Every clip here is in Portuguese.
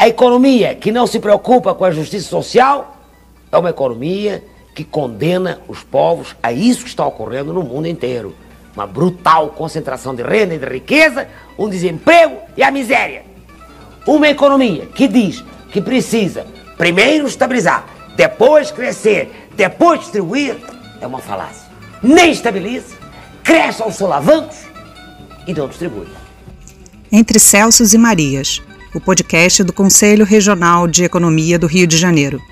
A economia que não se preocupa com a justiça social é uma economia que condena os povos a isso que está ocorrendo no mundo inteiro. Uma brutal concentração de renda e de riqueza, um desemprego e a miséria. Uma economia que diz que precisa primeiro estabilizar, depois crescer, depois distribuir, é uma falácia. Nem estabiliza, cresce aos solavancos e não distribui. Entre Celsos e Marias, o podcast do Conselho Regional de Economia do Rio de Janeiro.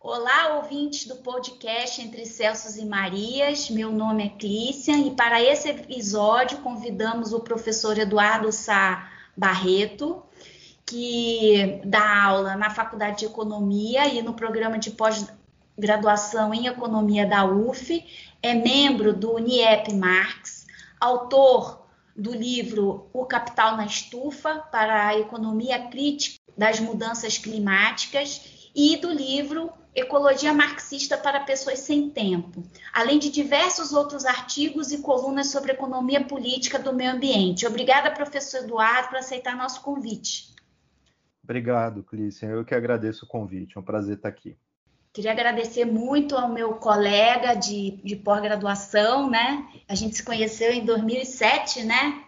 Olá, ouvintes do podcast Entre Celsos e Marias. Meu nome é Clícia e para esse episódio convidamos o professor Eduardo Sá Barreto, que dá aula na Faculdade de Economia e no programa de pós-graduação em Economia da UF, é membro do NIEP Marx, autor do livro O Capital na Estufa para a Economia Crítica das Mudanças Climáticas e do livro Ecologia Marxista para Pessoas Sem Tempo, além de diversos outros artigos e colunas sobre economia política do meio ambiente. Obrigada, professor Eduardo, por aceitar nosso convite. Obrigado, Clícia. Eu que agradeço o convite. É um prazer estar aqui. Queria agradecer muito ao meu colega de, de pós-graduação, né? A gente se conheceu em 2007, né?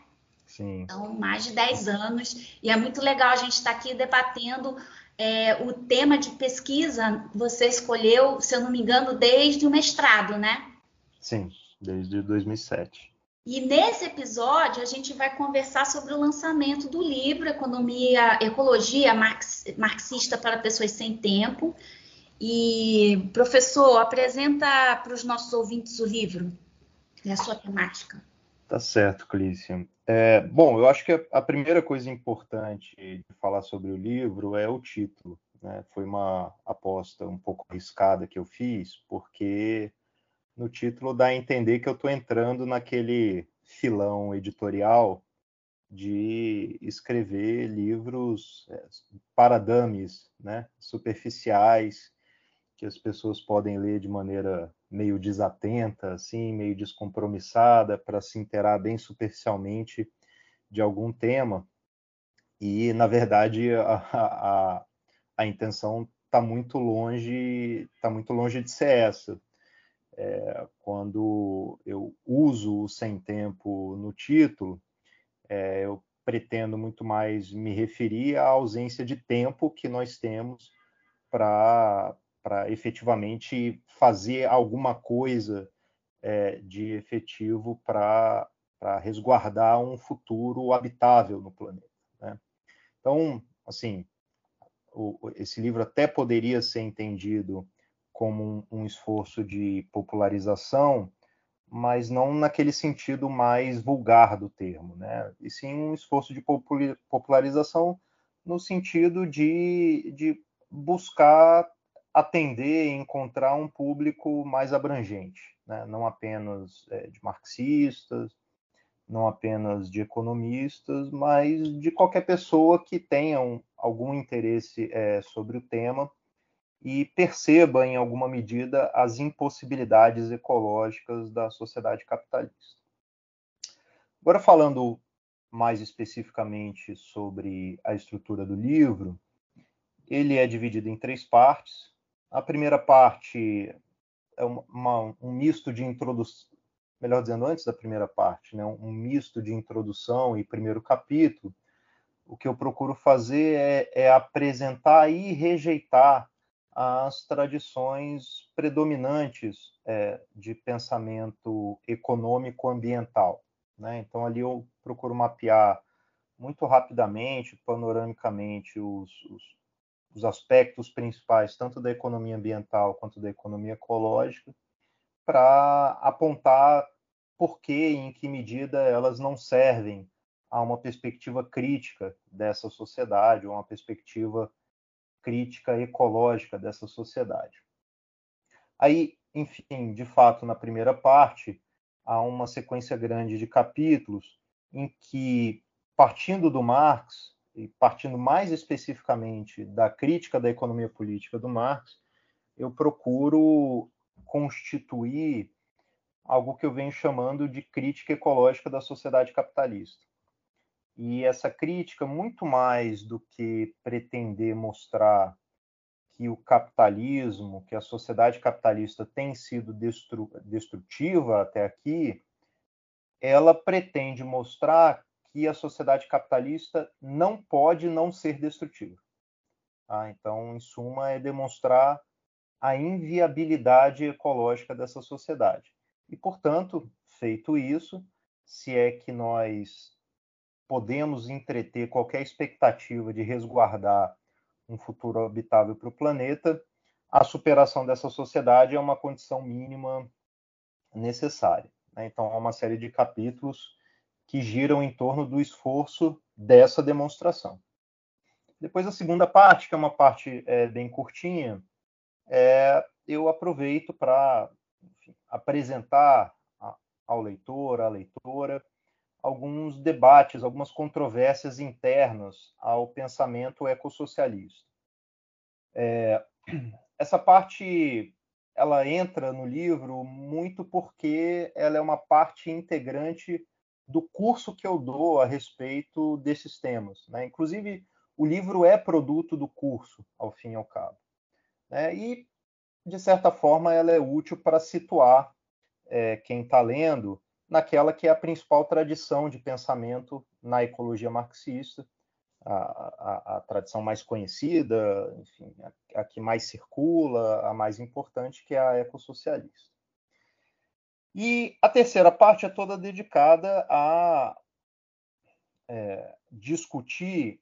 Sim. Então, mais de 10 anos. E é muito legal a gente estar aqui debatendo é, o tema de pesquisa você escolheu, se eu não me engano, desde o mestrado, né? Sim, desde 2007. E nesse episódio a gente vai conversar sobre o lançamento do livro Economia, Ecologia Marxista para Pessoas Sem Tempo. E, professor, apresenta para os nossos ouvintes o livro e a sua temática. Tá certo, Clícia. É, bom, eu acho que a primeira coisa importante de falar sobre o livro é o título. Né? Foi uma aposta um pouco arriscada que eu fiz, porque no título dá a entender que eu estou entrando naquele filão editorial de escrever livros é, para dummies, né? superficiais, que as pessoas podem ler de maneira meio desatenta, assim, meio descompromissada, para se interar bem superficialmente de algum tema. E, na verdade, a, a, a intenção está muito longe, está muito longe de ser essa. É, quando eu uso o sem tempo no título, é, eu pretendo muito mais me referir à ausência de tempo que nós temos para para efetivamente fazer alguma coisa é, de efetivo para resguardar um futuro habitável no planeta. Né? Então, assim, o, esse livro até poderia ser entendido como um, um esforço de popularização, mas não naquele sentido mais vulgar do termo, né? E sim um esforço de popularização no sentido de, de buscar atender e encontrar um público mais abrangente, né? não apenas é, de marxistas, não apenas de economistas, mas de qualquer pessoa que tenha um, algum interesse é, sobre o tema e perceba, em alguma medida, as impossibilidades ecológicas da sociedade capitalista. Agora, falando mais especificamente sobre a estrutura do livro, ele é dividido em três partes. A primeira parte é uma, um misto de introdução, melhor dizendo, antes da primeira parte, né, um misto de introdução e primeiro capítulo. O que eu procuro fazer é, é apresentar e rejeitar as tradições predominantes é, de pensamento econômico-ambiental. Né? Então, ali eu procuro mapear muito rapidamente, panoramicamente, os, os os aspectos principais, tanto da economia ambiental quanto da economia ecológica, para apontar por que e em que medida elas não servem a uma perspectiva crítica dessa sociedade, ou uma perspectiva crítica ecológica dessa sociedade. Aí, enfim, de fato, na primeira parte, há uma sequência grande de capítulos em que, partindo do Marx, e partindo mais especificamente da crítica da economia política do Marx, eu procuro constituir algo que eu venho chamando de crítica ecológica da sociedade capitalista. E essa crítica, muito mais do que pretender mostrar que o capitalismo, que a sociedade capitalista tem sido destru destrutiva até aqui, ela pretende mostrar que a sociedade capitalista não pode não ser destrutiva. Ah, então, em suma, é demonstrar a inviabilidade ecológica dessa sociedade. E, portanto, feito isso, se é que nós podemos entreter qualquer expectativa de resguardar um futuro habitável para o planeta, a superação dessa sociedade é uma condição mínima necessária. Né? Então, há uma série de capítulos que giram em torno do esforço dessa demonstração. Depois, a segunda parte, que é uma parte é, bem curtinha, é, eu aproveito para apresentar ao leitor, à leitora, alguns debates, algumas controvérsias internas ao pensamento ecossocialista. É, essa parte ela entra no livro muito porque ela é uma parte integrante do curso que eu dou a respeito desses temas. Né? Inclusive, o livro é produto do curso, ao fim e ao cabo. Né? E, de certa forma, ela é útil para situar é, quem está lendo naquela que é a principal tradição de pensamento na ecologia marxista, a, a, a tradição mais conhecida, enfim, a, a, que mais circula, a mais importante, que é a ecossocialista. E a terceira parte é toda dedicada a é, discutir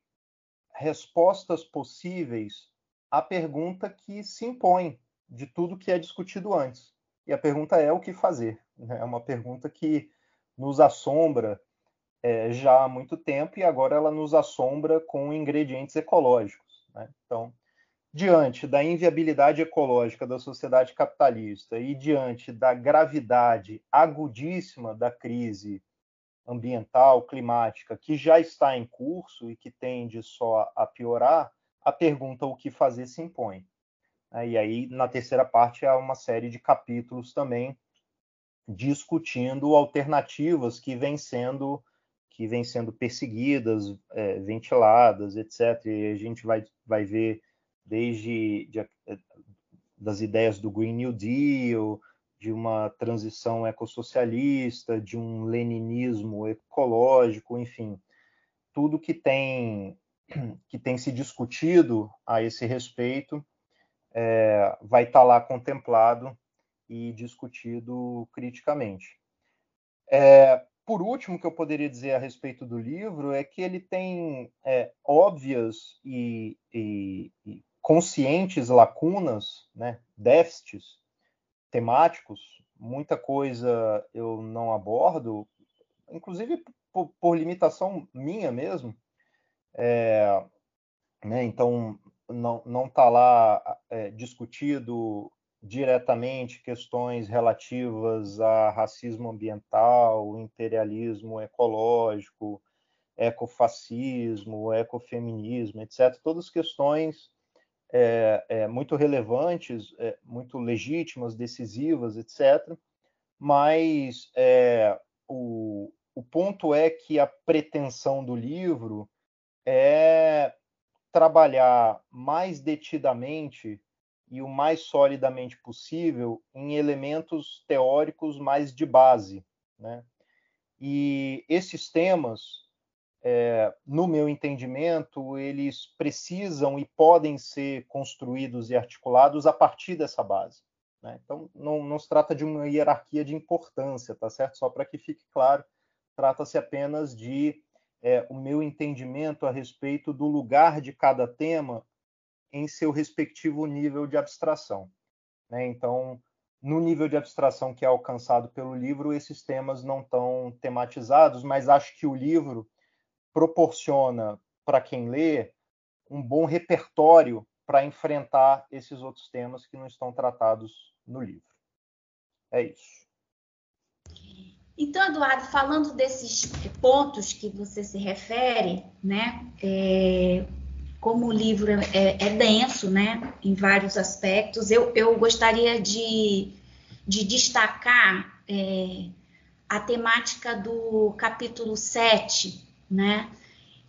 respostas possíveis à pergunta que se impõe de tudo que é discutido antes. E a pergunta é o que fazer. Né? É uma pergunta que nos assombra é, já há muito tempo e agora ela nos assombra com ingredientes ecológicos. Né? Então, diante da inviabilidade ecológica da sociedade capitalista e diante da gravidade agudíssima da crise ambiental, climática, que já está em curso e que tende só a piorar, a pergunta o que fazer se impõe. Né? E aí, na terceira parte, há uma série de capítulos também discutindo alternativas que vêm sendo que vêm sendo perseguidas, é, ventiladas, etc. E a gente vai, vai ver desde de, é, das ideias do Green New Deal, de uma transição ecossocialista, de um leninismo ecológico, enfim, tudo que tem que tem se discutido a esse respeito é, vai estar tá lá contemplado e discutido criticamente. É, por último, que eu poderia dizer a respeito do livro é que ele tem é, óbvias e, e, e, conscientes lacunas, né, déficits temáticos. Muita coisa eu não abordo, inclusive por, por limitação minha mesmo. É, né, então, não está lá é, discutido diretamente questões relativas a racismo ambiental, imperialismo ecológico, ecofascismo, ecofeminismo, etc. Todas questões é, é, muito relevantes, é, muito legítimas, decisivas, etc. Mas é, o, o ponto é que a pretensão do livro é trabalhar mais detidamente e o mais solidamente possível em elementos teóricos mais de base. Né? E esses temas, é, no meu entendimento, eles precisam e podem ser construídos e articulados a partir dessa base. Né? Então, não, não se trata de uma hierarquia de importância, tá certo? Só para que fique claro, trata-se apenas de é, o meu entendimento a respeito do lugar de cada tema em seu respectivo nível de abstração. Né? Então, no nível de abstração que é alcançado pelo livro, esses temas não estão tematizados, mas acho que o livro proporciona para quem lê um bom repertório para enfrentar esses outros temas que não estão tratados no livro. É isso. Então, Eduardo, falando desses pontos que você se refere, né, é, como o livro é, é, é, denso, né, em vários aspectos, eu, eu gostaria de, de destacar é, a temática do capítulo 7, né?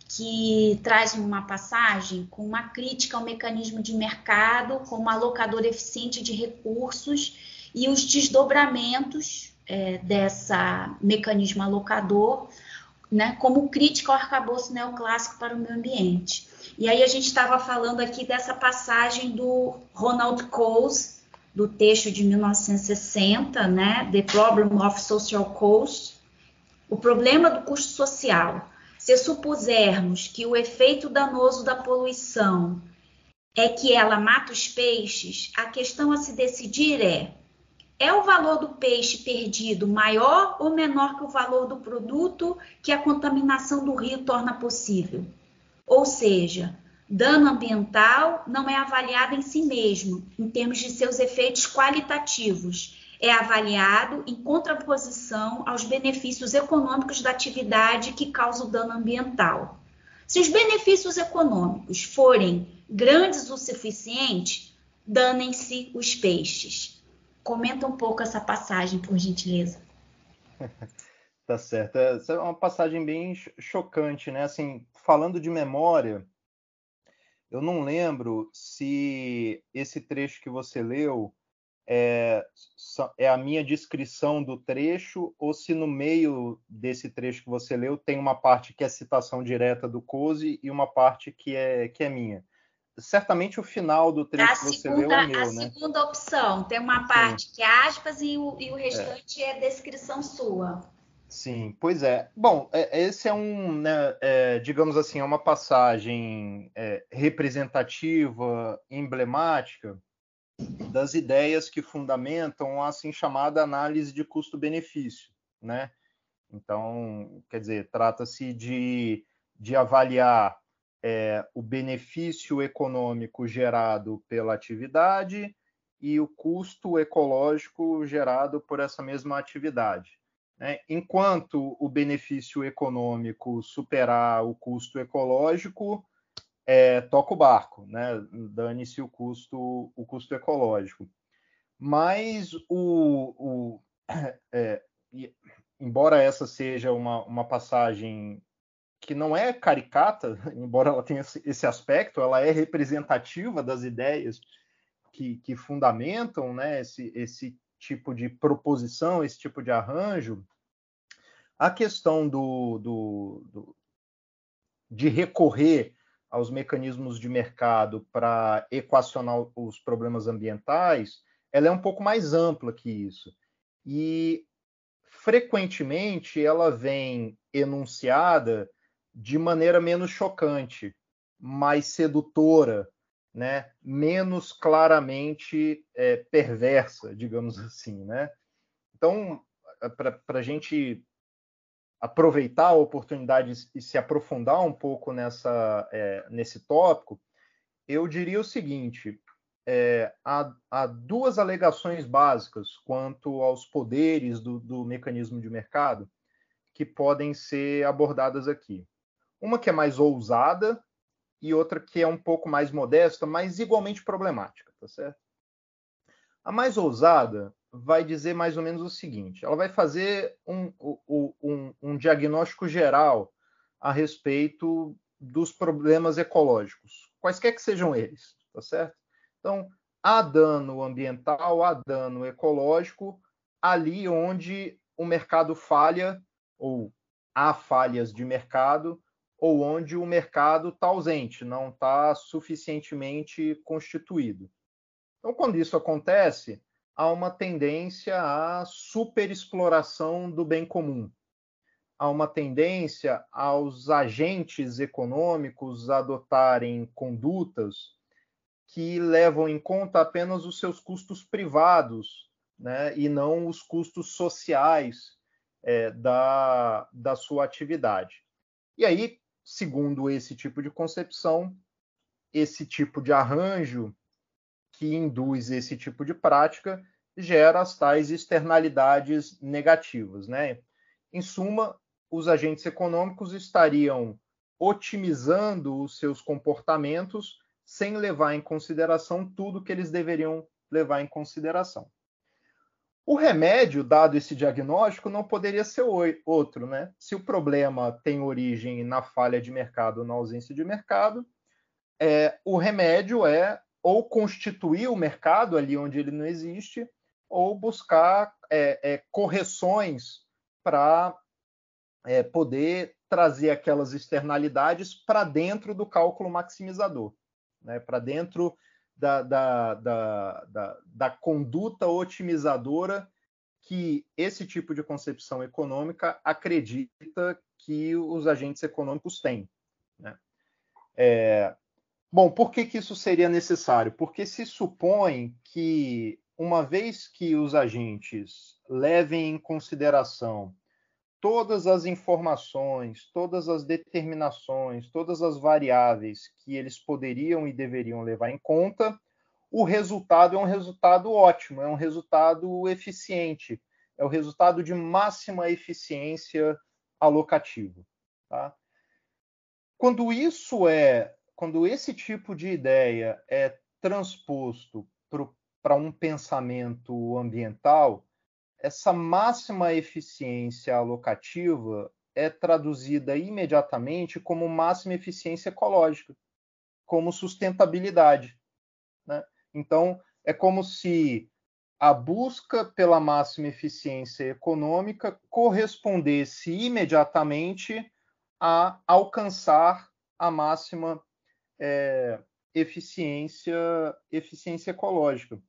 que traz uma passagem com uma crítica ao mecanismo de mercado, como alocador eficiente de recursos e os desdobramentos é, dessa mecanismo alocador, né, como crítica ao arcabouço neoclássico para o meio ambiente. E aí a gente estava falando aqui dessa passagem do Ronald Coase, do texto de 1960, né, The Problem of Social Cost, o problema do custo social se supusermos que o efeito danoso da poluição é que ela mata os peixes, a questão a se decidir é: é o valor do peixe perdido maior ou menor que o valor do produto que a contaminação do rio torna possível? Ou seja, dano ambiental não é avaliado em si mesmo, em termos de seus efeitos qualitativos, é avaliado em contraposição aos benefícios econômicos da atividade que causa o dano ambiental. Se os benefícios econômicos forem grandes o suficiente, danem-se os peixes. Comenta um pouco essa passagem, por gentileza. tá certo. Essa é uma passagem bem chocante, né? Assim, falando de memória, eu não lembro se esse trecho que você leu é, é, a minha descrição do trecho, ou se no meio desse trecho que você leu tem uma parte que é citação direta do Coase e uma parte que é, que é minha. Certamente o final do trecho a que você segunda, leu é meu, a né? A segunda opção, tem uma parte Sim. que é aspas e o, e o restante é. é descrição sua. Sim, pois é. Bom, é, esse é um, né, é, digamos assim, é uma passagem é, representativa, emblemática, das ideias que fundamentam a assim chamada análise de custo-benefício, né? Então, quer dizer, trata-se de, de avaliar é, o benefício econômico gerado pela atividade e o custo ecológico gerado por essa mesma atividade. Né? Enquanto o benefício econômico superar o custo ecológico, é, toca o barco, né? Dane-se o custo, o custo ecológico. Mas o, o é, embora essa seja uma, uma passagem que não é caricata, embora ela tenha esse aspecto, ela é representativa das ideias que, que fundamentam né, esse, esse tipo de proposição, esse tipo de arranjo. A questão do, do, do de recorrer aos mecanismos de mercado para equacionar os problemas ambientais, ela é um pouco mais ampla que isso. E frequentemente ela vem enunciada de maneira menos chocante, mais sedutora, né? menos claramente é, perversa, digamos assim. Né? Então, para a gente aproveitar a oportunidade e se aprofundar um pouco nessa, é, nesse tópico, eu diria o seguinte: é, há, há, duas alegações básicas quanto aos poderes do, do, mecanismo de mercado que podem ser abordadas aqui. Uma que é mais ousada e outra que é um pouco mais modesta, mas igualmente problemática, tá certo? A mais ousada vai dizer mais ou menos o seguinte: ela vai fazer um, um, um diagnóstico geral a respeito dos problemas ecológicos, quaisquer que sejam eles, tá certo? Então, há dano ambiental, há dano ecológico ali onde o mercado falha ou há falhas de mercado ou onde o mercado está ausente, não está suficientemente constituído. Então, quando isso acontece, há uma tendência à superexploração do bem comum. Há uma tendência aos agentes econômicos adotarem condutas que levam em conta apenas os seus custos privados, né, e não os custos sociais é, da, da sua atividade. E aí, segundo esse tipo de concepção, esse tipo de arranjo que induz esse tipo de prática gera as tais externalidades negativas. Né? Em suma, os agentes econômicos estariam otimizando os seus comportamentos sem levar em consideração tudo que eles deveriam levar em consideração. O remédio, dado esse diagnóstico, não poderia ser outro, né? Se o problema tem origem na falha de mercado ou na ausência de mercado, é, o remédio é ou constituir o mercado ali onde ele não existe, ou buscar é, é, correções para é, poder trazer aquelas externalidades para dentro do cálculo maximizador, né? para dentro da, da, da, da, da conduta otimizadora que esse tipo de concepção econômica acredita que os agentes econômicos têm. Né? É, bom, por que, que isso seria necessário? Porque se supõe que, uma vez que os agentes levem em consideração todas as informações, todas as determinações, todas as variáveis que eles poderiam e deveriam levar em conta, o resultado é um resultado ótimo, é um resultado eficiente, é o resultado de máxima eficiência alocativa. Tá? Quando isso é, quando esse tipo de ideia é transposto para um pensamento ambiental, essa máxima eficiência alocativa é traduzida imediatamente como máxima eficiência ecológica, como sustentabilidade. Né? Então, é como se a busca pela máxima eficiência econômica correspondesse imediatamente a alcançar a máxima é, eficiência, eficiência ecológica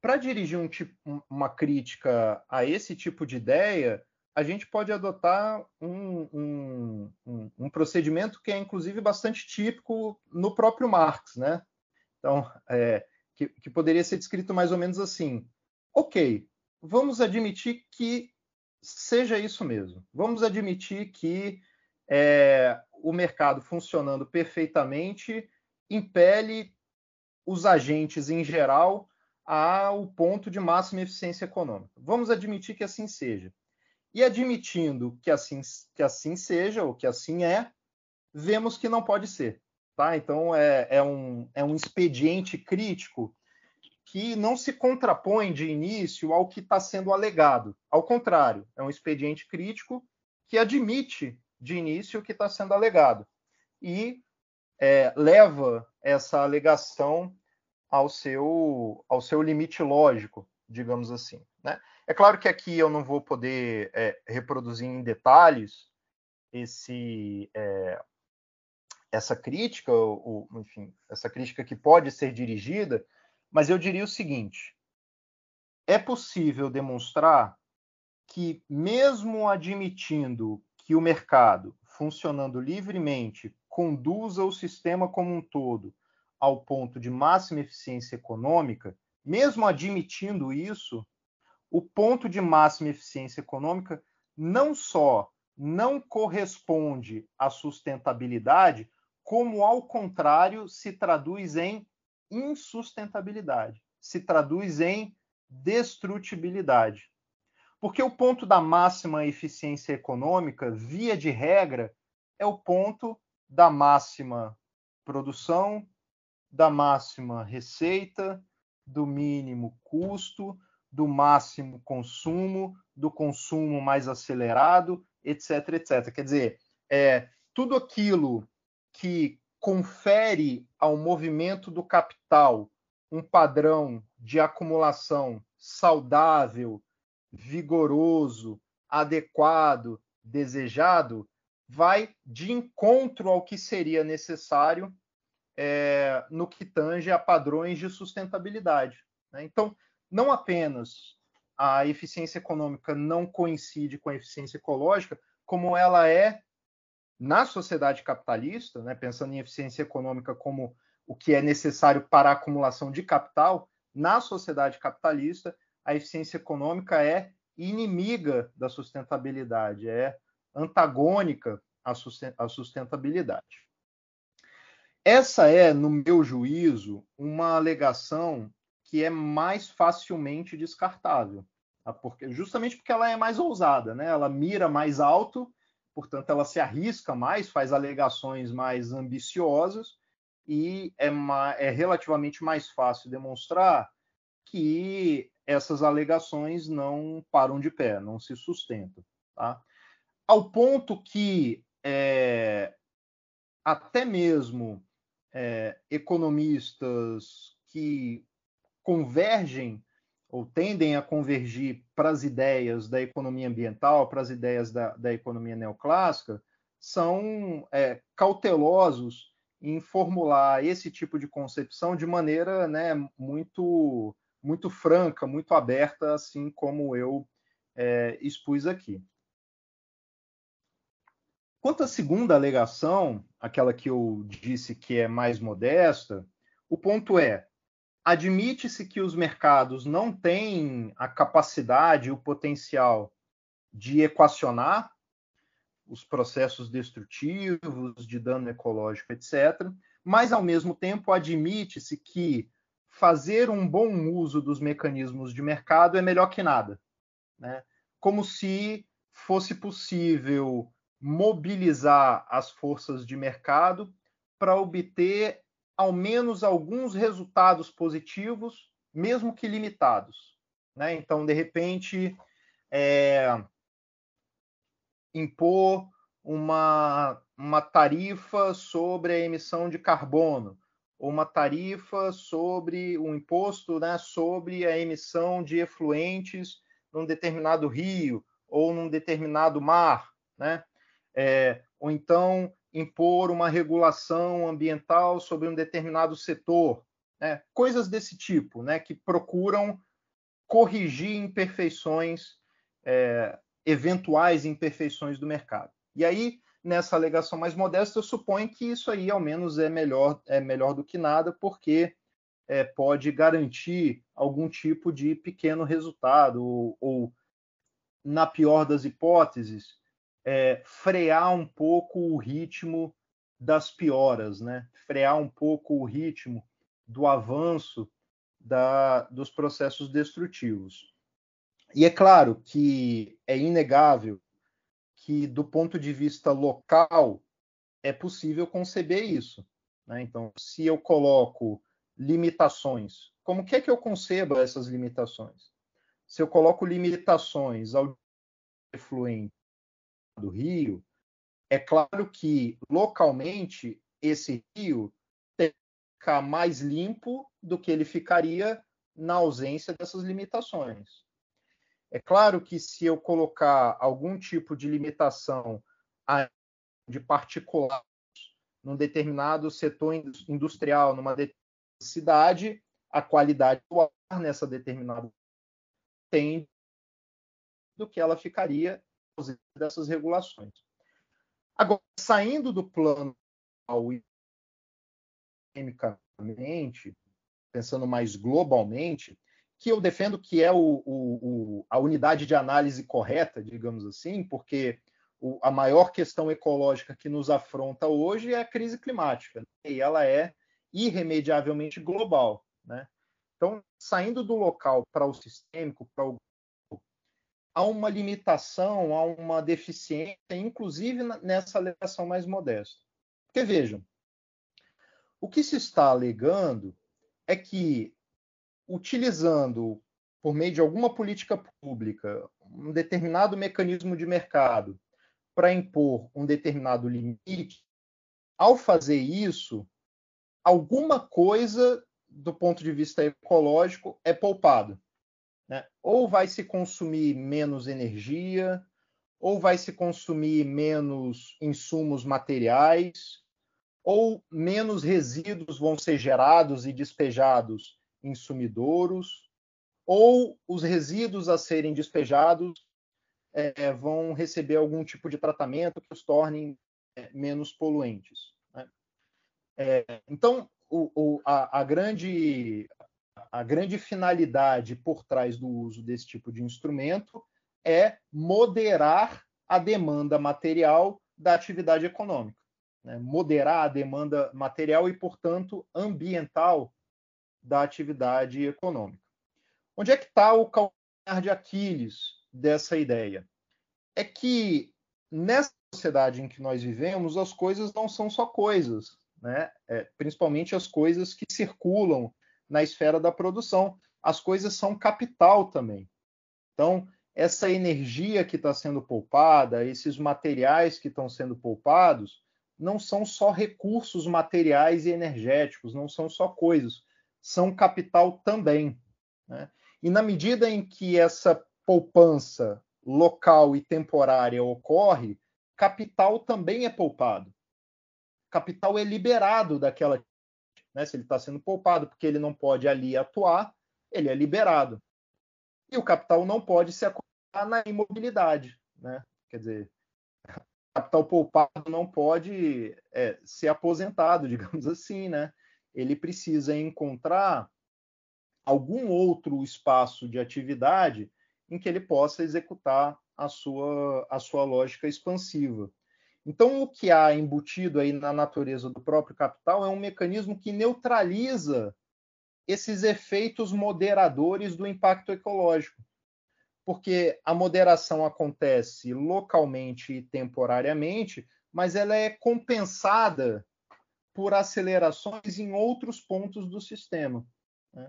para dirigir um tipo, uma crítica a esse tipo de ideia, a gente pode adotar um, um, um, procedimento que é, inclusive, bastante típico no próprio Marx, né? Então, é, que, que poderia ser descrito mais ou menos assim: ok, vamos admitir que seja isso mesmo. Vamos admitir que é, o mercado funcionando perfeitamente impele os agentes em geral ao ponto de máxima eficiência econômica. Vamos admitir que assim seja. E admitindo que assim, que assim seja, ou que assim é, vemos que não pode ser. Tá? Então, é, é, um, é um expediente crítico que não se contrapõe de início ao que está sendo alegado. Ao contrário, é um expediente crítico que admite de início que está sendo alegado e é, leva essa alegação ao seu, ao seu limite lógico, digamos assim. Né? É claro que aqui eu não vou poder é, reproduzir em detalhes esse, é, essa crítica, ou, enfim, essa crítica que pode ser dirigida, mas eu diria o seguinte: é possível demonstrar que, mesmo admitindo que o mercado, funcionando livremente, conduza o sistema como um todo ao ponto de máxima eficiência econômica, mesmo admitindo isso, o ponto de máxima eficiência econômica não só não corresponde à sustentabilidade, como ao contrário se traduz em insustentabilidade, se traduz em destrutibilidade. Porque o ponto da máxima eficiência econômica, via de regra, é o ponto da máxima produção, da máxima receita, do mínimo custo, do máximo consumo, do consumo mais acelerado, etc, etc. Quer dizer, é, tudo aquilo que confere ao movimento do capital um padrão de acumulação saudável, vigoroso, adequado, desejado, vai de encontro ao que seria necessário é, no que tange a padrões de sustentabilidade. Né? Então, não apenas a eficiência econômica não coincide com a eficiência ecológica, como ela é na sociedade capitalista, né, pensando em eficiência econômica como o que é necessário para a acumulação de capital, na sociedade capitalista, a eficiência econômica é inimiga da sustentabilidade, é antagônica à sustentabilidade. Essa é, no meu juízo, uma alegação que é mais facilmente descartável, tá? porque, justamente porque ela é mais ousada, né? ela mira mais alto, portanto, ela se arrisca mais, faz alegações mais ambiciosas e é, é relativamente mais fácil demonstrar que essas alegações não param de pé, não se sustentam. Tá? Ao ponto que é, até mesmo é, economistas que convergem ou tendem a convergir para as ideias da economia ambiental, para as ideias da, da economia neoclássica, são é, cautelosos em formular esse tipo de concepção de maneira né, muito, muito franca, muito aberta, assim como eu é, expus aqui. Quanto à segunda alegação, aquela que eu disse que é mais modesta, o ponto é: admite-se que os mercados não têm a capacidade, o potencial de equacionar os processos destrutivos, de dano ecológico, etc. Mas, ao mesmo tempo, admite-se que fazer um bom uso dos mecanismos de mercado é melhor que nada. Né? Como se fosse possível mobilizar as forças de mercado para obter ao menos alguns resultados positivos, mesmo que limitados. Né? Então, de repente, é, impor uma, uma tarifa sobre a emissão de carbono, uma tarifa sobre um imposto né, sobre a emissão de efluentes num determinado rio ou num determinado mar, né? É, ou então impor uma regulação ambiental sobre um determinado setor, né? coisas desse tipo, né? que procuram corrigir imperfeições é, eventuais imperfeições do mercado. E aí, nessa alegação mais modesta, eu suponho que isso aí, ao menos, é melhor, é melhor do que nada, porque é, pode garantir algum tipo de pequeno resultado, ou, ou na pior das hipóteses, é, frear um pouco o ritmo das pioras, né? frear um pouco o ritmo do avanço da, dos processos destrutivos. E é claro que é inegável que, do ponto de vista local, é possível conceber isso. Né? Então, se eu coloco limitações, como que é que eu concebo essas limitações? Se eu coloco limitações ao efluente do rio, é claro que localmente esse rio tem que ficar mais limpo do que ele ficaria na ausência dessas limitações. É claro que se eu colocar algum tipo de limitação de particulares num determinado setor industrial, numa cidade, a qualidade do ar nessa determinada tem do que ela ficaria dessas regulações. Agora, saindo do plano economicamente, pensando mais globalmente, que eu defendo que é o, o, o, a unidade de análise correta, digamos assim, porque a maior questão ecológica que nos afronta hoje é a crise climática, né? e ela é irremediavelmente global. Né? Então, saindo do local para o sistêmico, para o há uma limitação, há uma deficiência, inclusive nessa alegação mais modesta. Porque vejam, o que se está alegando é que utilizando, por meio de alguma política pública, um determinado mecanismo de mercado para impor um determinado limite, ao fazer isso, alguma coisa do ponto de vista ecológico é poupado. Né? Ou vai se consumir menos energia, ou vai se consumir menos insumos materiais, ou menos resíduos vão ser gerados e despejados em sumidouros, ou os resíduos a serem despejados é, vão receber algum tipo de tratamento que os tornem é, menos poluentes. Né? É, então, o, o, a, a, grande, a grande finalidade por trás do uso desse tipo de instrumento é moderar a demanda material da atividade econômica. Né? Moderar a demanda material e, portanto, ambiental da atividade econômica. Onde é que está o calcanhar de Aquiles dessa ideia? É que nessa sociedade em que nós vivemos, as coisas não são só coisas, né? É, principalmente as coisas que circulam na esfera da produção. as coisas são capital também. Então, essa energia que está sendo poupada, esses materiais que estão sendo poupados, não são só recursos materiais e energéticos, não são só coisas, são capital também. Né? E na medida em que essa poupança local e temporária ocorre, capital também é poupado. Capital é liberado daquela. Né? Se ele está sendo poupado porque ele não pode ali atuar, ele é liberado. E o capital não pode se acumular na imobilidade. Né? Quer dizer, capital poupado não pode é, ser aposentado, digamos assim, né? Ele precisa encontrar algum outro espaço de atividade em que ele possa executar a sua, a sua lógica expansiva. Então, o que há embutido aí na natureza do próprio capital é um mecanismo que neutraliza esses efeitos moderadores do impacto ecológico. Porque a moderação acontece localmente e temporariamente, mas ela é compensada por acelerações em outros pontos do sistema. Né?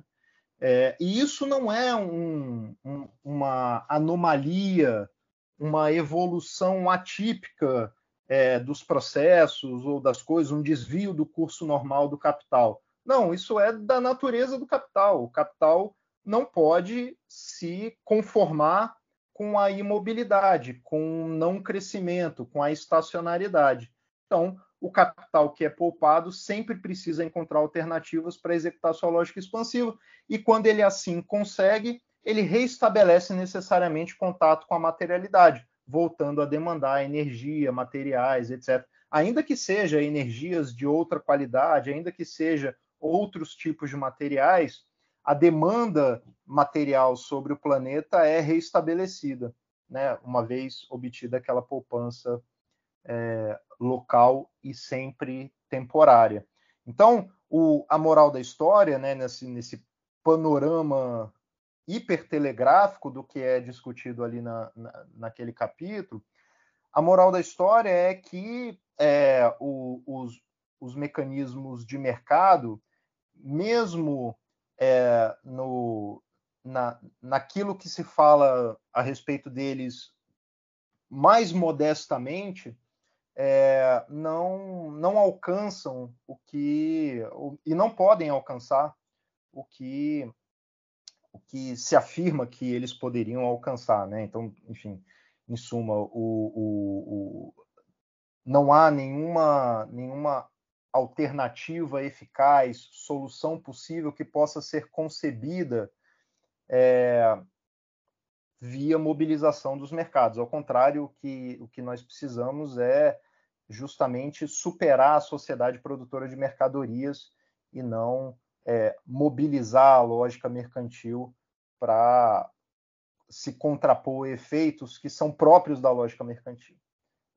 É, e isso não é um, um, uma anomalia, uma evolução atípica é, dos processos ou das coisas, um desvio do curso normal do capital. Não, isso é da natureza do capital. O capital não pode se conformar com a imobilidade, com o não crescimento, com a estacionariedade. Então, o capital que é poupado sempre precisa encontrar alternativas para executar sua lógica expansiva, e quando ele assim consegue, ele reestabelece necessariamente contato com a materialidade, voltando a demandar energia, materiais, etc. Ainda que seja energias de outra qualidade, ainda que seja outros tipos de materiais, a demanda material sobre o planeta é reestabelecida, né? uma vez obtida aquela poupança é, local e sempre temporária. Então, o, a moral da história, né, nesse, nesse panorama hipertelegráfico do que é discutido ali na, na, naquele capítulo, a moral da história é que é, o, os, os mecanismos de mercado, mesmo é, no, na, naquilo que se fala a respeito deles mais modestamente, é, não, não alcançam o que e não podem alcançar o que o que se afirma que eles poderiam alcançar, né? Então, enfim, em suma, o, o, o não há nenhuma nenhuma alternativa eficaz, solução possível que possa ser concebida é, via mobilização dos mercados. Ao contrário, o que, o que nós precisamos é justamente superar a sociedade produtora de mercadorias e não é, mobilizar a lógica mercantil para se contrapor efeitos que são próprios da lógica mercantil.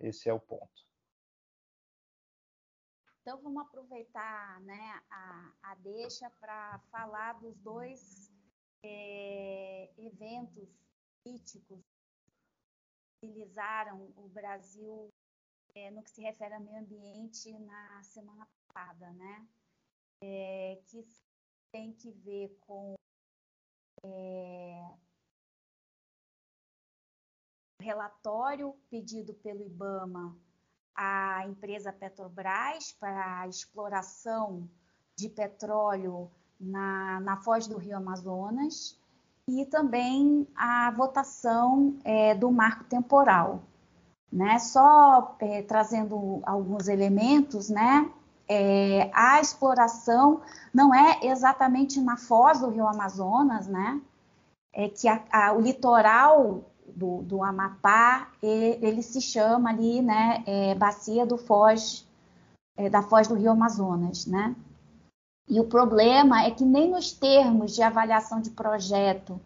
Esse é o ponto. Então vamos aproveitar né, a, a deixa para falar dos dois é, eventos políticos que utilizaram o Brasil é, no que se refere ao meio ambiente na semana passada, né? É, que tem que ver com é, relatório pedido pelo IBAMA à empresa Petrobras para a exploração de petróleo na, na foz do Rio Amazonas e também a votação é, do marco temporal. Né? Só é, trazendo alguns elementos, né? É, a exploração não é exatamente na foz do Rio Amazonas, né? É que a, a, o litoral do, do Amapá ele, ele, se chama ali, né? É, bacia do foz é, da foz do Rio Amazonas, né? E o problema é que nem nos termos de avaliação de projeto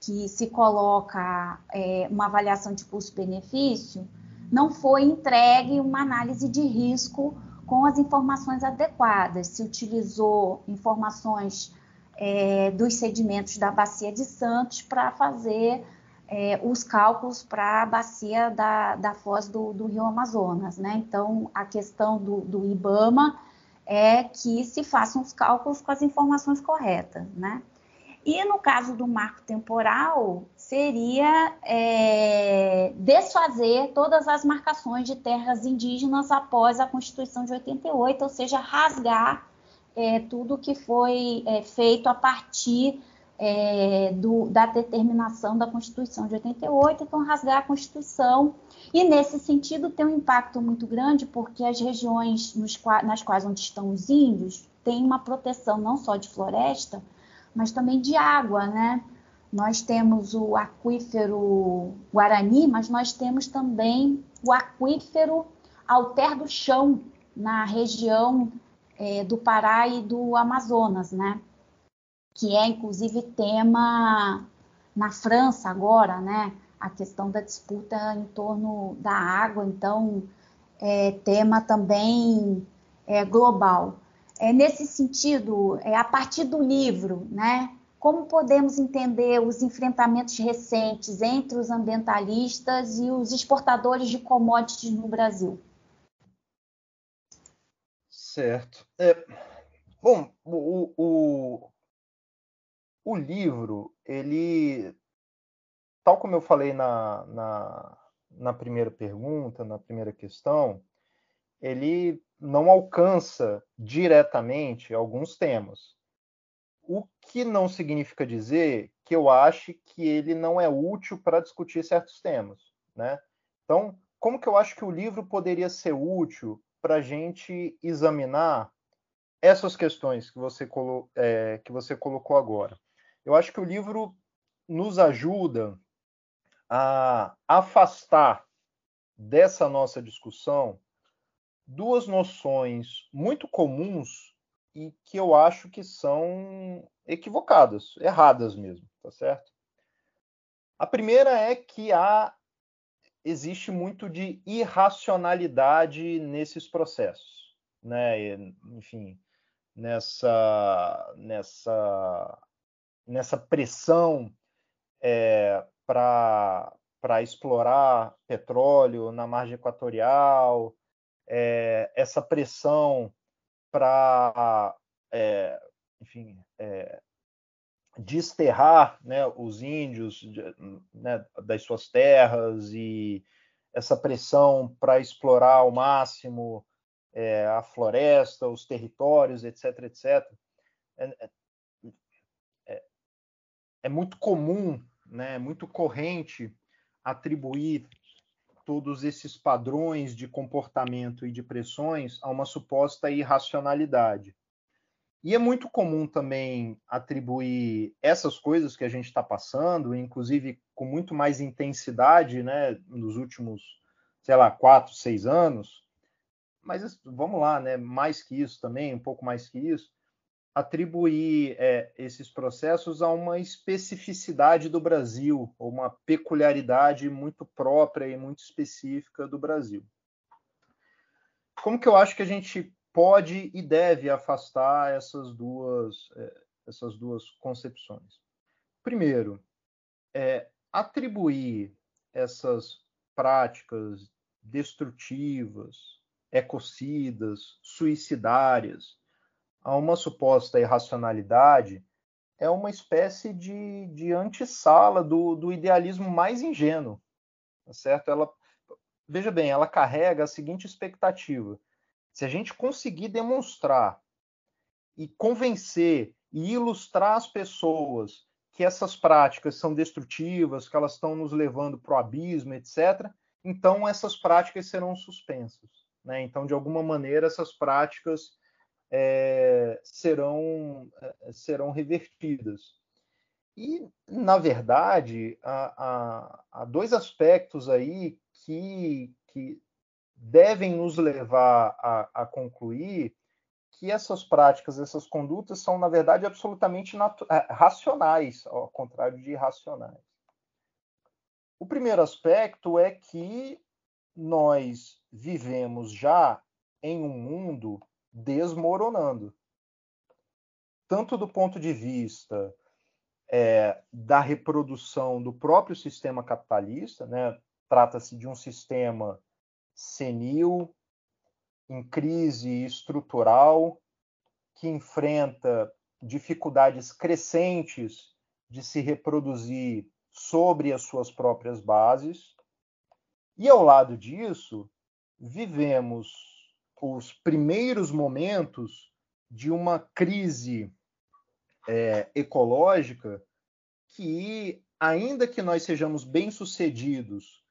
que se coloca é, uma avaliação de custo-benefício, não foi entregue uma análise de risco com as informações adequadas. Se utilizou informações é, dos sedimentos da Bacia de Santos para fazer é, os cálculos para a bacia da, da foz do, do, Rio Amazonas. Né? Então, a questão do, do, IBAMA é que se façam os cálculos com as informações corretas. Né? E no caso do marco temporal, seria é, desfazer todas as marcações de terras indígenas após a Constituição de 88, ou seja, rasgar é, tudo que foi é, feito a partir é, do, da determinação da Constituição de 88, então rasgar a Constituição. E nesse sentido tem um impacto muito grande, porque as regiões nos, nas quais onde estão os índios têm uma proteção não só de floresta, mas também de água, né? Nós temos o aquífero Guarani, mas nós temos também o aquífero Alter do Chão, na região é, do Pará e do Amazonas, né? Que é inclusive tema na França agora, né? A questão da disputa em torno da água, então é tema também é, global. É, nesse sentido, é, a partir do livro, né, como podemos entender os enfrentamentos recentes entre os ambientalistas e os exportadores de commodities no Brasil? Certo. É, bom, o, o, o, livro, ele, tal como eu falei na, na, na primeira pergunta, na primeira questão, ele não alcança diretamente alguns temas. O que não significa dizer que eu ache que ele não é útil para discutir certos temas, né? Então, como que eu acho que o livro poderia ser útil para a gente examinar essas questões que você, colo é, que você colocou agora? Eu acho que o livro nos ajuda a afastar dessa nossa discussão duas noções muito comuns e que eu acho que são equivocadas, erradas mesmo, tá certo? A primeira é que há existe muito de irracionalidade nesses processos, né? Enfim, nessa nessa nessa pressão é, para para explorar petróleo na margem equatorial, é, essa pressão para, é, enfim, é, desterrar né, os índios né, das suas terras e essa pressão para explorar ao máximo é, a floresta, os territórios, etc., etc. É, é, é muito comum, né, é muito corrente atribuir todos esses padrões de comportamento e de pressões a uma suposta irracionalidade. E é muito comum também atribuir essas coisas que a gente está passando, inclusive com muito mais intensidade, né, nos últimos, sei lá, quatro, seis anos. Mas vamos lá, né, mais que isso também, um pouco mais que isso, atribuir é, esses processos a uma especificidade do Brasil, ou uma peculiaridade muito própria e muito específica do Brasil. Como que eu acho que a gente pode e deve afastar essas duas, é, essas duas concepções? Primeiro, é, atribuir essas práticas destrutivas, ecocidas, suicidárias, a uma suposta irracionalidade é uma espécie de, de antessala do, do idealismo mais ingênuo, tá certo? Ela, veja bem, ela carrega a seguinte expectativa: se a gente conseguir demonstrar e convencer e ilustrar as pessoas que essas práticas são destrutivas, que elas estão nos levando para o abismo, etc., então essas práticas serão suspensas. Né? Então, de alguma maneira, essas práticas é, serão, é, serão revertidas. E, na verdade, há, há, há, dois aspectos aí que, que devem nos levar a, a, concluir que essas práticas, essas condutas são, na verdade, absolutamente é, racionais, ao contrário de irracionais. O primeiro aspecto é que nós vivemos já em um mundo desmoronando. Tanto do ponto de vista é, da reprodução do próprio sistema capitalista, né? trata-se de um sistema senil, em crise estrutural, que enfrenta dificuldades crescentes de se reproduzir sobre as suas próprias bases. E ao lado disso, vivemos os primeiros momentos de uma crise é, ecológica que, ainda que nós sejamos bem-sucedidos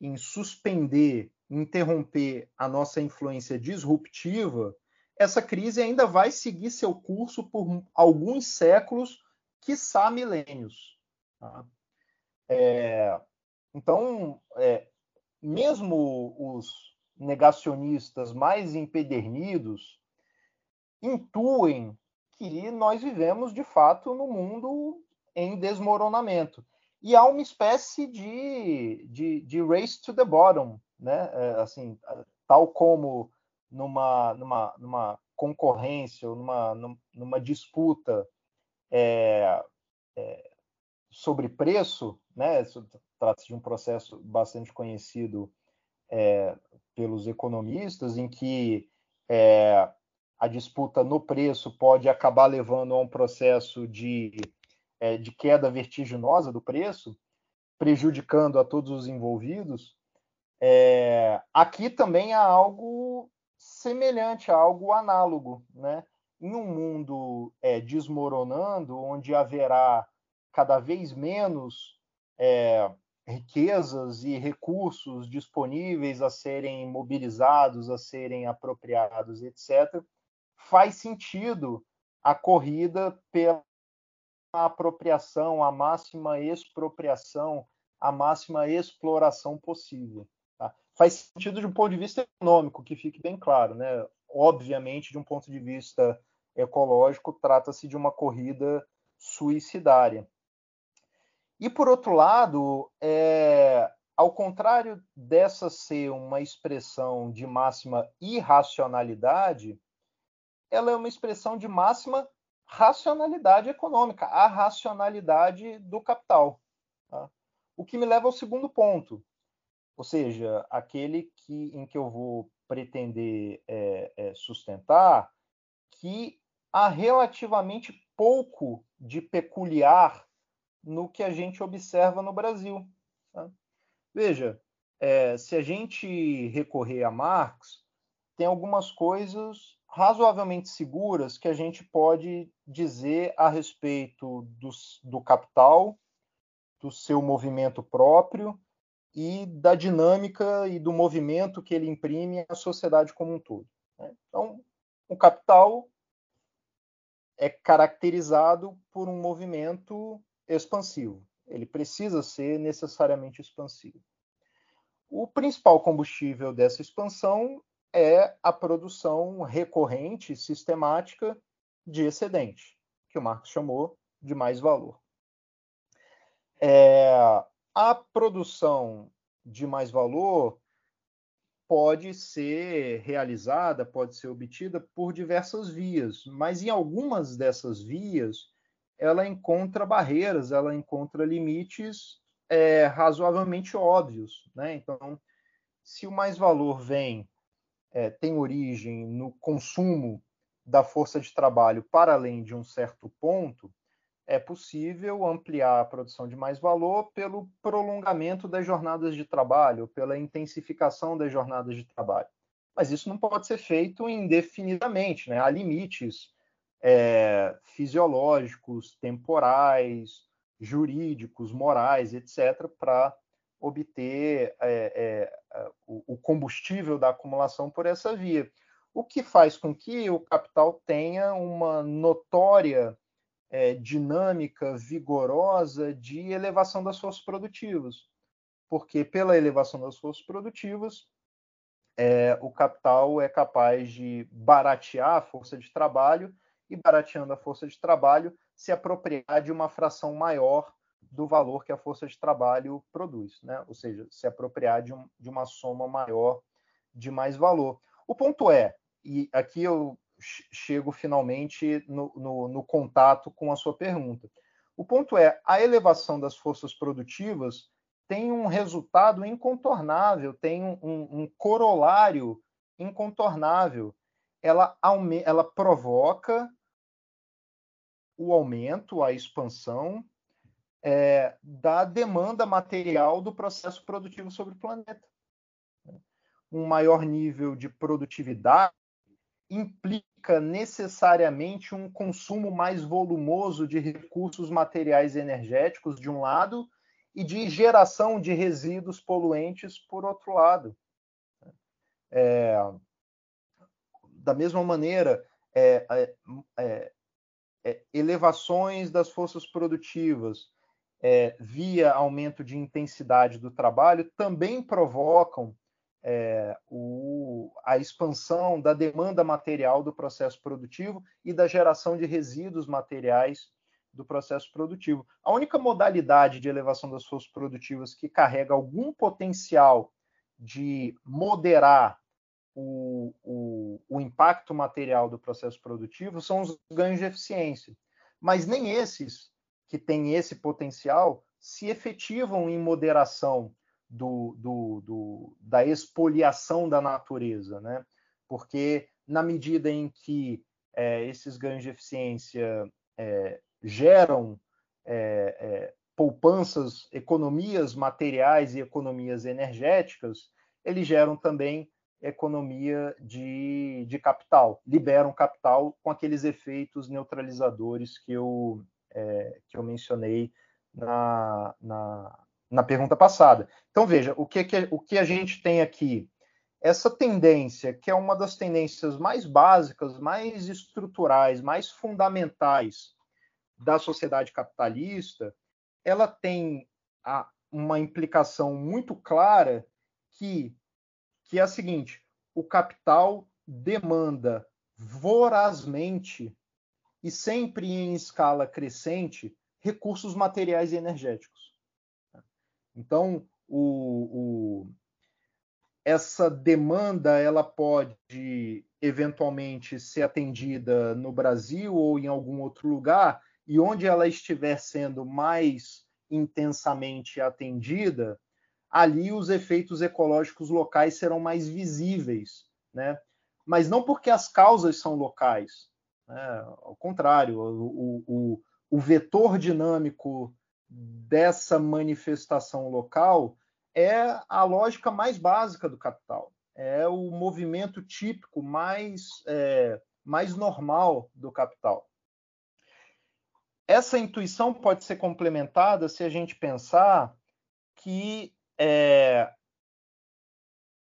em suspender, interromper a nossa influência disruptiva, essa crise ainda vai seguir seu curso por alguns séculos, quiçá milênios. Tá? É, então, é, mesmo os negacionistas mais empedernidos intuem que nós vivemos de fato no mundo em desmoronamento. E há uma espécie de, de, de race to the bottom, né? É, assim, tal como numa, numa, numa concorrência ou numa, numa disputa é, é, sobre preço, né? Trata-se de um processo bastante conhecido é, pelos economistas, em que é, a disputa no preço pode acabar levando a um processo de, é, de queda vertiginosa do preço, prejudicando a todos os envolvidos. É, aqui também há algo semelhante, há algo análogo, né? Em um mundo é, desmoronando, onde haverá cada vez menos é, riquezas e recursos disponíveis a serem mobilizados, a serem apropriados, etc., faz sentido a corrida pela apropriação, a máxima expropriação, a máxima exploração possível. Tá? Faz sentido de um ponto de vista econômico, que fique bem claro. Né? Obviamente, de um ponto de vista ecológico, trata-se de uma corrida suicidária. E, por outro lado, é, ao contrário dessa ser uma expressão de máxima irracionalidade, ela é uma expressão de máxima racionalidade econômica, a racionalidade do capital. Tá? O que me leva ao segundo ponto, ou seja, aquele que, em que eu vou pretender é, é, sustentar que há relativamente pouco de peculiar no que a gente observa no Brasil. Tá? Veja, é, se a gente recorrer a Marx, tem algumas coisas razoavelmente seguras que a gente pode dizer a respeito do, do capital, do seu movimento próprio e da dinâmica e do movimento que ele imprime à sociedade como um todo. Né? Então, o capital é caracterizado por um movimento expansivo. Ele precisa ser necessariamente expansivo. O principal combustível dessa expansão é a produção recorrente, sistemática de excedente, que o Marx chamou de mais valor. É, a produção de mais valor pode ser realizada, pode ser obtida por diversas vias, mas em algumas dessas vias ela encontra barreiras, ela encontra limites é, razoavelmente óbvios. Né? Então, se o mais valor vem é, tem origem no consumo da força de trabalho para além de um certo ponto, é possível ampliar a produção de mais valor pelo prolongamento das jornadas de trabalho, pela intensificação das jornadas de trabalho. Mas isso não pode ser feito indefinidamente, né? há limites é, fisiológicos, temporais, jurídicos, morais, etc., para obter é, é, o combustível da acumulação por essa via, o que faz com que o capital tenha uma notória é, dinâmica vigorosa de elevação das forças produtivas, porque pela elevação das forças produtivas o capital é capaz de baratear a força de trabalho e barateando a força de trabalho se apropriar de uma fração maior do valor que a força de trabalho produz, né? ou seja, se apropriar de, um, de uma soma maior de mais valor. O ponto é, e aqui eu chego finalmente no, no, no, contato com a sua pergunta. O ponto é, a elevação das forças produtivas tem um resultado incontornável, tem um, um, corolário incontornável. Ela, ela provoca o aumento, a expansão é, da demanda material do processo produtivo sobre o planeta. Um maior nível de produtividade implica necessariamente um consumo mais volumoso de recursos materiais energéticos, de um lado, e de geração de resíduos poluentes, por outro lado. É, da mesma maneira, é, é, é, elevações das forças produtivas é, via aumento de intensidade do trabalho também provocam é, o, a expansão da demanda material do processo produtivo e da geração de resíduos materiais do processo produtivo. A única modalidade de elevação das forças produtivas que carrega algum potencial de moderar o, o, o, impacto material do processo produtivo são os ganhos de eficiência. Mas nem esses que têm esse potencial se efetivam em moderação do, do, do, da expoliação da natureza, né? Porque na medida em que é, esses ganhos de eficiência é, geram é, é poupanças, economias materiais e economias energéticas, eles geram também economia de, de capital, liberam capital com aqueles efeitos neutralizadores que eu, é, que eu mencionei na, na, na pergunta passada. Então, veja, o que, que, o que a gente tem aqui? Essa tendência, que é uma das tendências mais básicas, mais estruturais, mais fundamentais da sociedade capitalista, ela tem a, uma implicação muito clara que, que é a seguinte: o capital demanda vorazmente e sempre em escala crescente recursos materiais e energéticos. Então, o, o, essa demanda ela pode eventualmente ser atendida no Brasil ou em algum outro lugar, e onde ela estiver sendo mais intensamente atendida, ali os efeitos ecológicos locais serão mais visíveis, né? Mas não porque as causas são locais, né? ao contrário, o, o, o vetor dinâmico dessa manifestação local é a lógica mais básica do capital. É o movimento típico mais, é, mais normal do capital. Essa intuição pode ser complementada se a gente pensar que é,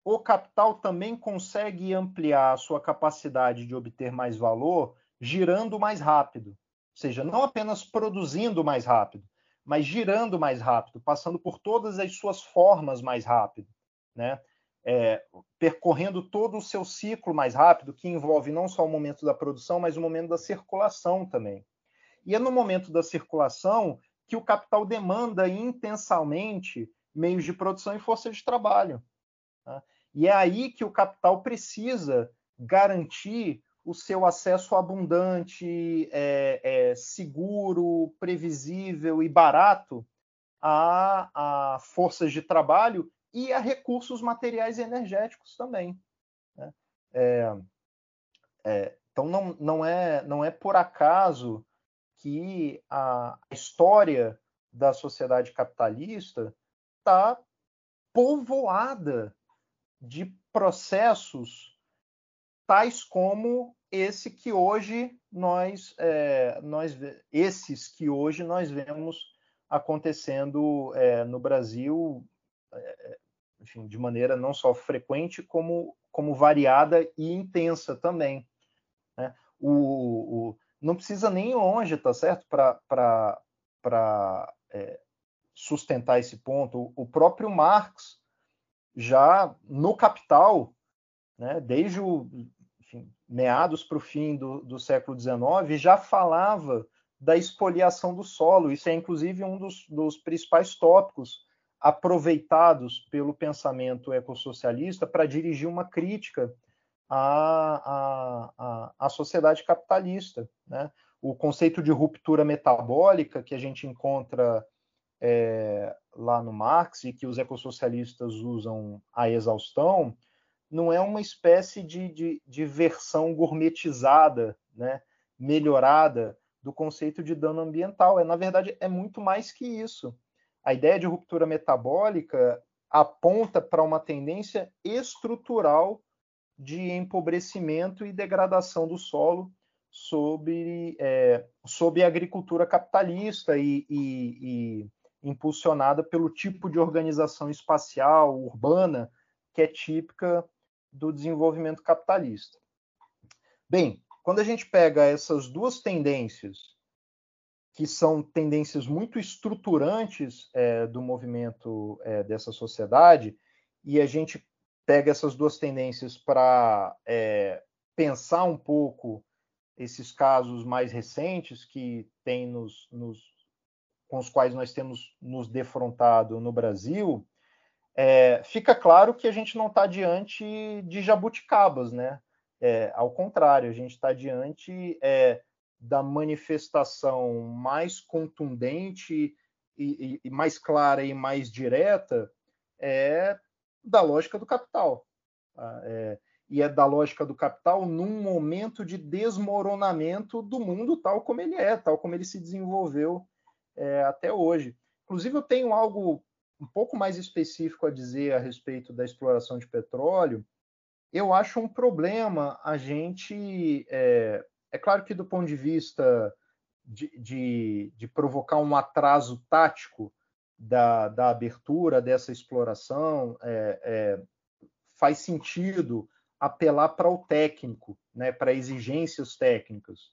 o capital também consegue ampliar a sua capacidade de obter mais valor girando mais rápido. Ou seja, não apenas produzindo mais rápido, mas girando mais rápido, passando por todas as suas formas mais rápido, né? É, percorrendo todo o seu ciclo mais rápido, que envolve não só o momento da produção, mas o momento da circulação também. E é no momento da circulação que o capital demanda intensamente meios de produção e força de trabalho. Tá? E é aí que o capital precisa garantir o seu acesso abundante, é, é, seguro, previsível e barato a, a, forças de trabalho e a recursos materiais e energéticos também. Né? É, é então não, não, é, não é por acaso que a história da sociedade capitalista está povoada de processos tais como esse que hoje nós, é, nós esses que hoje nós vemos acontecendo é, no Brasil é, enfim, de maneira não só frequente como, como variada e intensa também. Né? O, o, não precisa nem ir longe, tá certo? Para sustentar esse ponto. O, próprio Marx já no Capital, né, desde o enfim, meados para o fim do, do século XIX, já falava da expoliação do solo. Isso é, inclusive, um dos, dos principais tópicos aproveitados pelo pensamento ecossocialista para dirigir uma crítica à, à, à, sociedade capitalista. Né? O conceito de ruptura metabólica que a gente encontra é, lá no Marx e que os ecossocialistas usam a exaustão, não é uma espécie de, de, de versão gourmetizada, né, melhorada do conceito de dano ambiental. É, na verdade, é muito mais que isso. A ideia de ruptura metabólica aponta para uma tendência estrutural de empobrecimento e degradação do solo sob, é, sob a agricultura capitalista e, e, e impulsionada pelo tipo de organização espacial, urbana, que é típica do desenvolvimento capitalista. Bem, quando a gente pega essas duas tendências, que são tendências muito estruturantes é, do movimento é, dessa sociedade, e a gente pega essas duas tendências para é, pensar um pouco esses casos mais recentes que tem nos, nos, com os quais nós temos nos defrontado no Brasil, é, fica claro que a gente não está diante de jabuticabas, né? É, ao contrário, a gente está diante é, da manifestação mais contundente e, e, mais clara e mais direta é da lógica do capital. Tá? É, e é da lógica do capital num momento de desmoronamento do mundo tal como ele é, tal como ele se desenvolveu é, até hoje. Inclusive, eu tenho algo um pouco mais específico a dizer a respeito da exploração de petróleo, eu acho um problema a gente. É, é claro que, do ponto de vista de, de, de provocar um atraso tático da, da abertura dessa exploração, é, é, faz sentido apelar para o técnico, né, para exigências técnicas.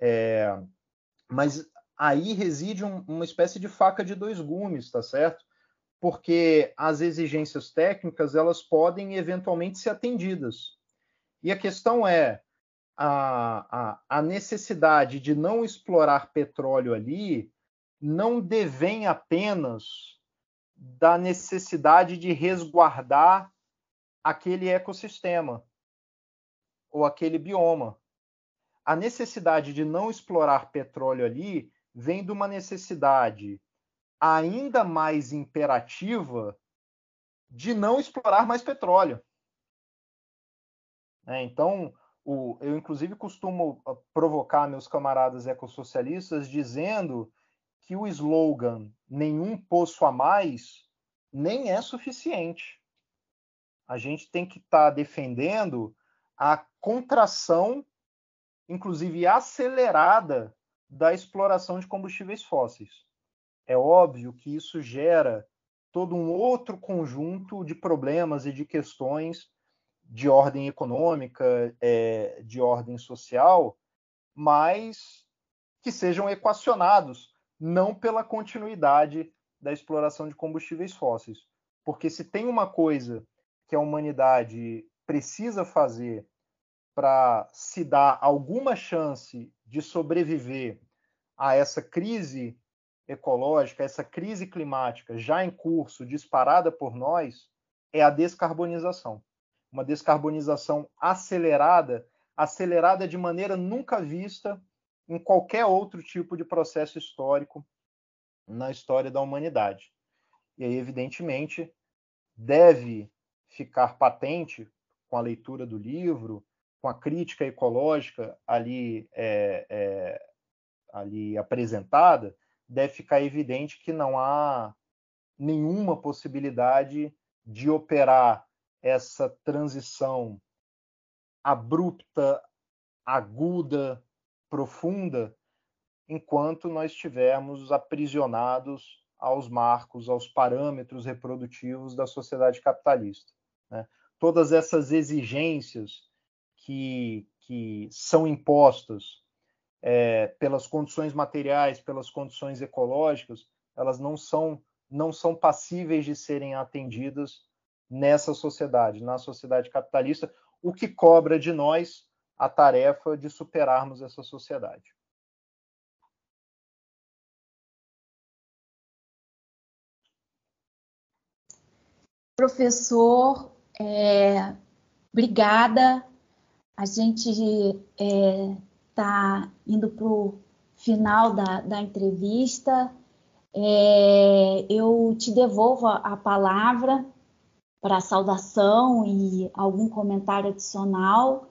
É, mas aí reside um, uma espécie de faca de dois gumes, tá certo? porque as exigências técnicas elas podem eventualmente ser atendidas. E a questão é a, a, a necessidade de não explorar petróleo ali não devém apenas da necessidade de resguardar aquele ecossistema ou aquele bioma. A necessidade de não explorar petróleo ali vem de uma necessidade ainda mais imperativa de não explorar mais petróleo. É, então, o, eu inclusive costumo ah, provocar meus camaradas ecossocialistas dizendo que o slogan nenhum poço a mais nem é suficiente. A gente tem que estar tá defendendo a contração, inclusive acelerada, da exploração de combustíveis fósseis. É óbvio que isso gera todo um outro conjunto de problemas e de questões de ordem econômica, é, de ordem social, mas que sejam equacionados não pela continuidade da exploração de combustíveis fósseis. Porque se tem uma coisa que a humanidade precisa fazer para se dar alguma chance de sobreviver a essa crise ecológica, essa crise climática já em curso, disparada por nós, é a descarbonização. Uma descarbonização acelerada, acelerada de maneira nunca vista em qualquer outro tipo de processo histórico na história da humanidade. E aí, evidentemente, deve ficar patente com a leitura do livro, com a crítica ecológica ali, é, é, ali apresentada, deve ficar evidente que não há nenhuma possibilidade de operar essa transição abrupta, aguda, profunda, enquanto nós estivermos aprisionados aos marcos, aos parâmetros reprodutivos da sociedade capitalista. Né? Todas essas exigências que, que são impostas é, pelas condições materiais, pelas condições ecológicas, elas não são não são passíveis de serem atendidas nessa sociedade, na sociedade capitalista, o que cobra de nós a tarefa de superarmos essa sociedade. Professor, é, obrigada. A gente é, está indo para o final da, da entrevista. É, eu te devolvo a, a palavra para saudação e algum comentário adicional.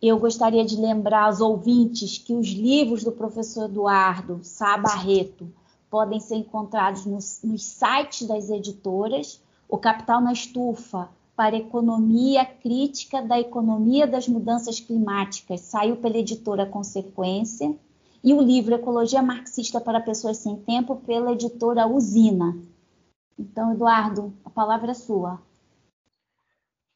eu gostaria de lembrar aos ouvintes que os livros do professor Eduardo Sá Barreto podem ser encontrados nos, nos sites das editoras, O Capital na Estufa, para Economia Crítica da Economia das Mudanças Climáticas, saiu pela editora Consequência, e o livro Ecologia Marxista para Pessoas Sem Tempo, pela editora Usina. Então, Eduardo, a palavra é sua.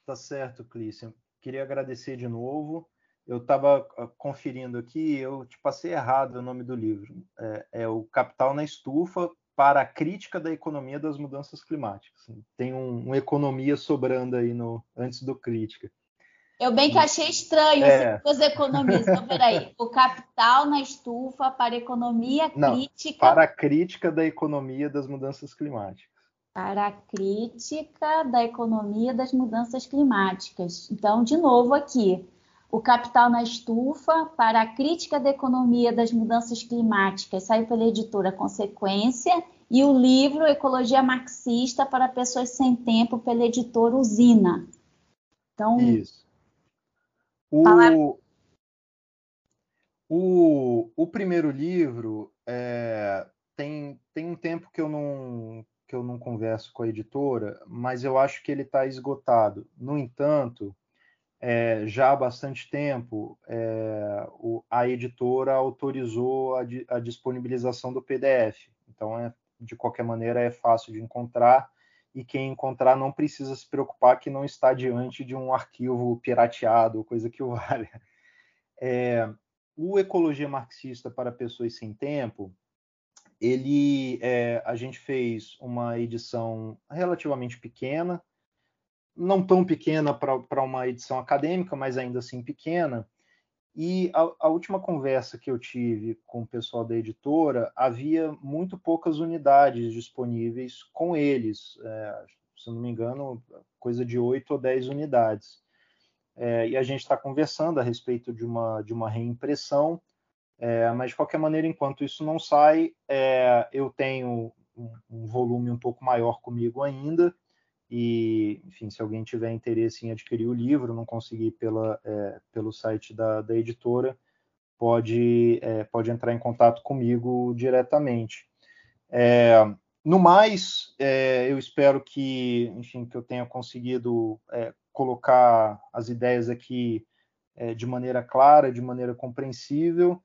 Tá certo, Clícia. Queria agradecer de novo eu estava ah, conferindo aqui, eu te passei errado o nome do livro. É, é, o Capital na Estufa para a crítica da economia das mudanças climáticas. Tem um, um economia sobrando aí no antes do crítica. Eu bem que achei estranho é. os economistas. Então, peraí. O capital na estufa para economia crítica. Não, para a crítica da economia das mudanças climáticas. Para a crítica da economia das mudanças climáticas. Então, de novo aqui. O Capital na Estufa, para a crítica da economia das mudanças climáticas, saiu pela editora Consequência, e o livro Ecologia Marxista para Pessoas Sem Tempo, pela editora Usina. Então, Isso. O, o, o primeiro livro é, tem, tem um tempo que eu não que eu não converso com a editora, mas eu acho que ele está esgotado. No entanto, é, já há bastante tempo, é, o, a editora autorizou a, a, disponibilização do PDF. Então, é, de qualquer maneira, é fácil de encontrar e quem encontrar não precisa se preocupar que não está diante de um arquivo pirateado, coisa que o valha. É, o Ecologia Marxista para Pessoas Sem Tempo, ele, é, a gente fez uma edição relativamente pequena, não tão pequena para uma edição acadêmica, mas ainda assim pequena. E a, a, última conversa que eu tive com o pessoal da editora, havia muito poucas unidades disponíveis com eles. É, se não me engano, coisa de 8 ou 10 unidades. É, e a gente está conversando a respeito de uma, de uma reimpressão, é, mas de qualquer maneira, enquanto isso não sai, é, eu tenho um, um volume um pouco maior comigo ainda, e, enfim, se alguém tiver interesse em adquirir o livro, não conseguir pela, é, pelo site da, da editora, pode, é, pode entrar em contato comigo diretamente. É, no mais, é, eu espero que, enfim, que eu tenha conseguido é, colocar as ideias aqui é, de maneira clara, de maneira compreensível,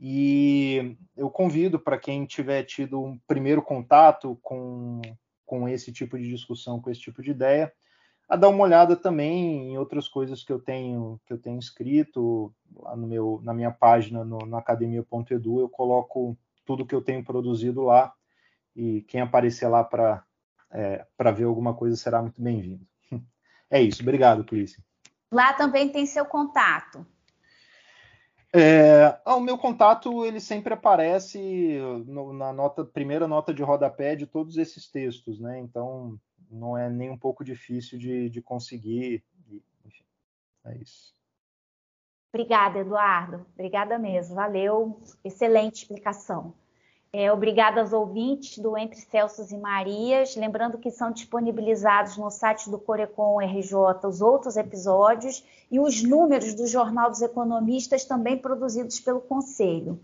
e eu convido para quem tiver tido um primeiro contato com, com esse tipo de discussão, com esse tipo de ideia, a dar uma olhada também em outras coisas que eu tenho que eu tenho escrito lá no meu na minha página no, no academia.edu eu coloco tudo que eu tenho produzido lá e quem aparecer lá para é, para ver alguma coisa será muito bem-vindo. É isso, obrigado, Clícia. Lá também tem seu contato. É, ah, o meu contato ele sempre aparece no, na nota, primeira nota de rodapé de todos esses textos, né? Então não é nem um pouco difícil de, de conseguir. Enfim, é isso. Obrigada, Eduardo. Obrigada mesmo. Valeu. Excelente explicação. É, obrigada aos ouvintes do Entre Celsos e Marias. Lembrando que são disponibilizados no site do Corecon RJ os outros episódios e os números do Jornal dos Economistas também produzidos pelo Conselho.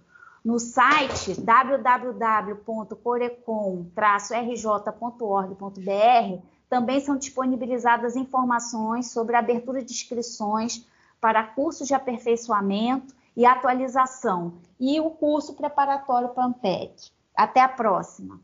No site www.corecon-rj.org.br também são disponibilizadas informações sobre a abertura de inscrições para cursos de aperfeiçoamento e atualização, e o curso preparatório para Ampec. Até a próxima!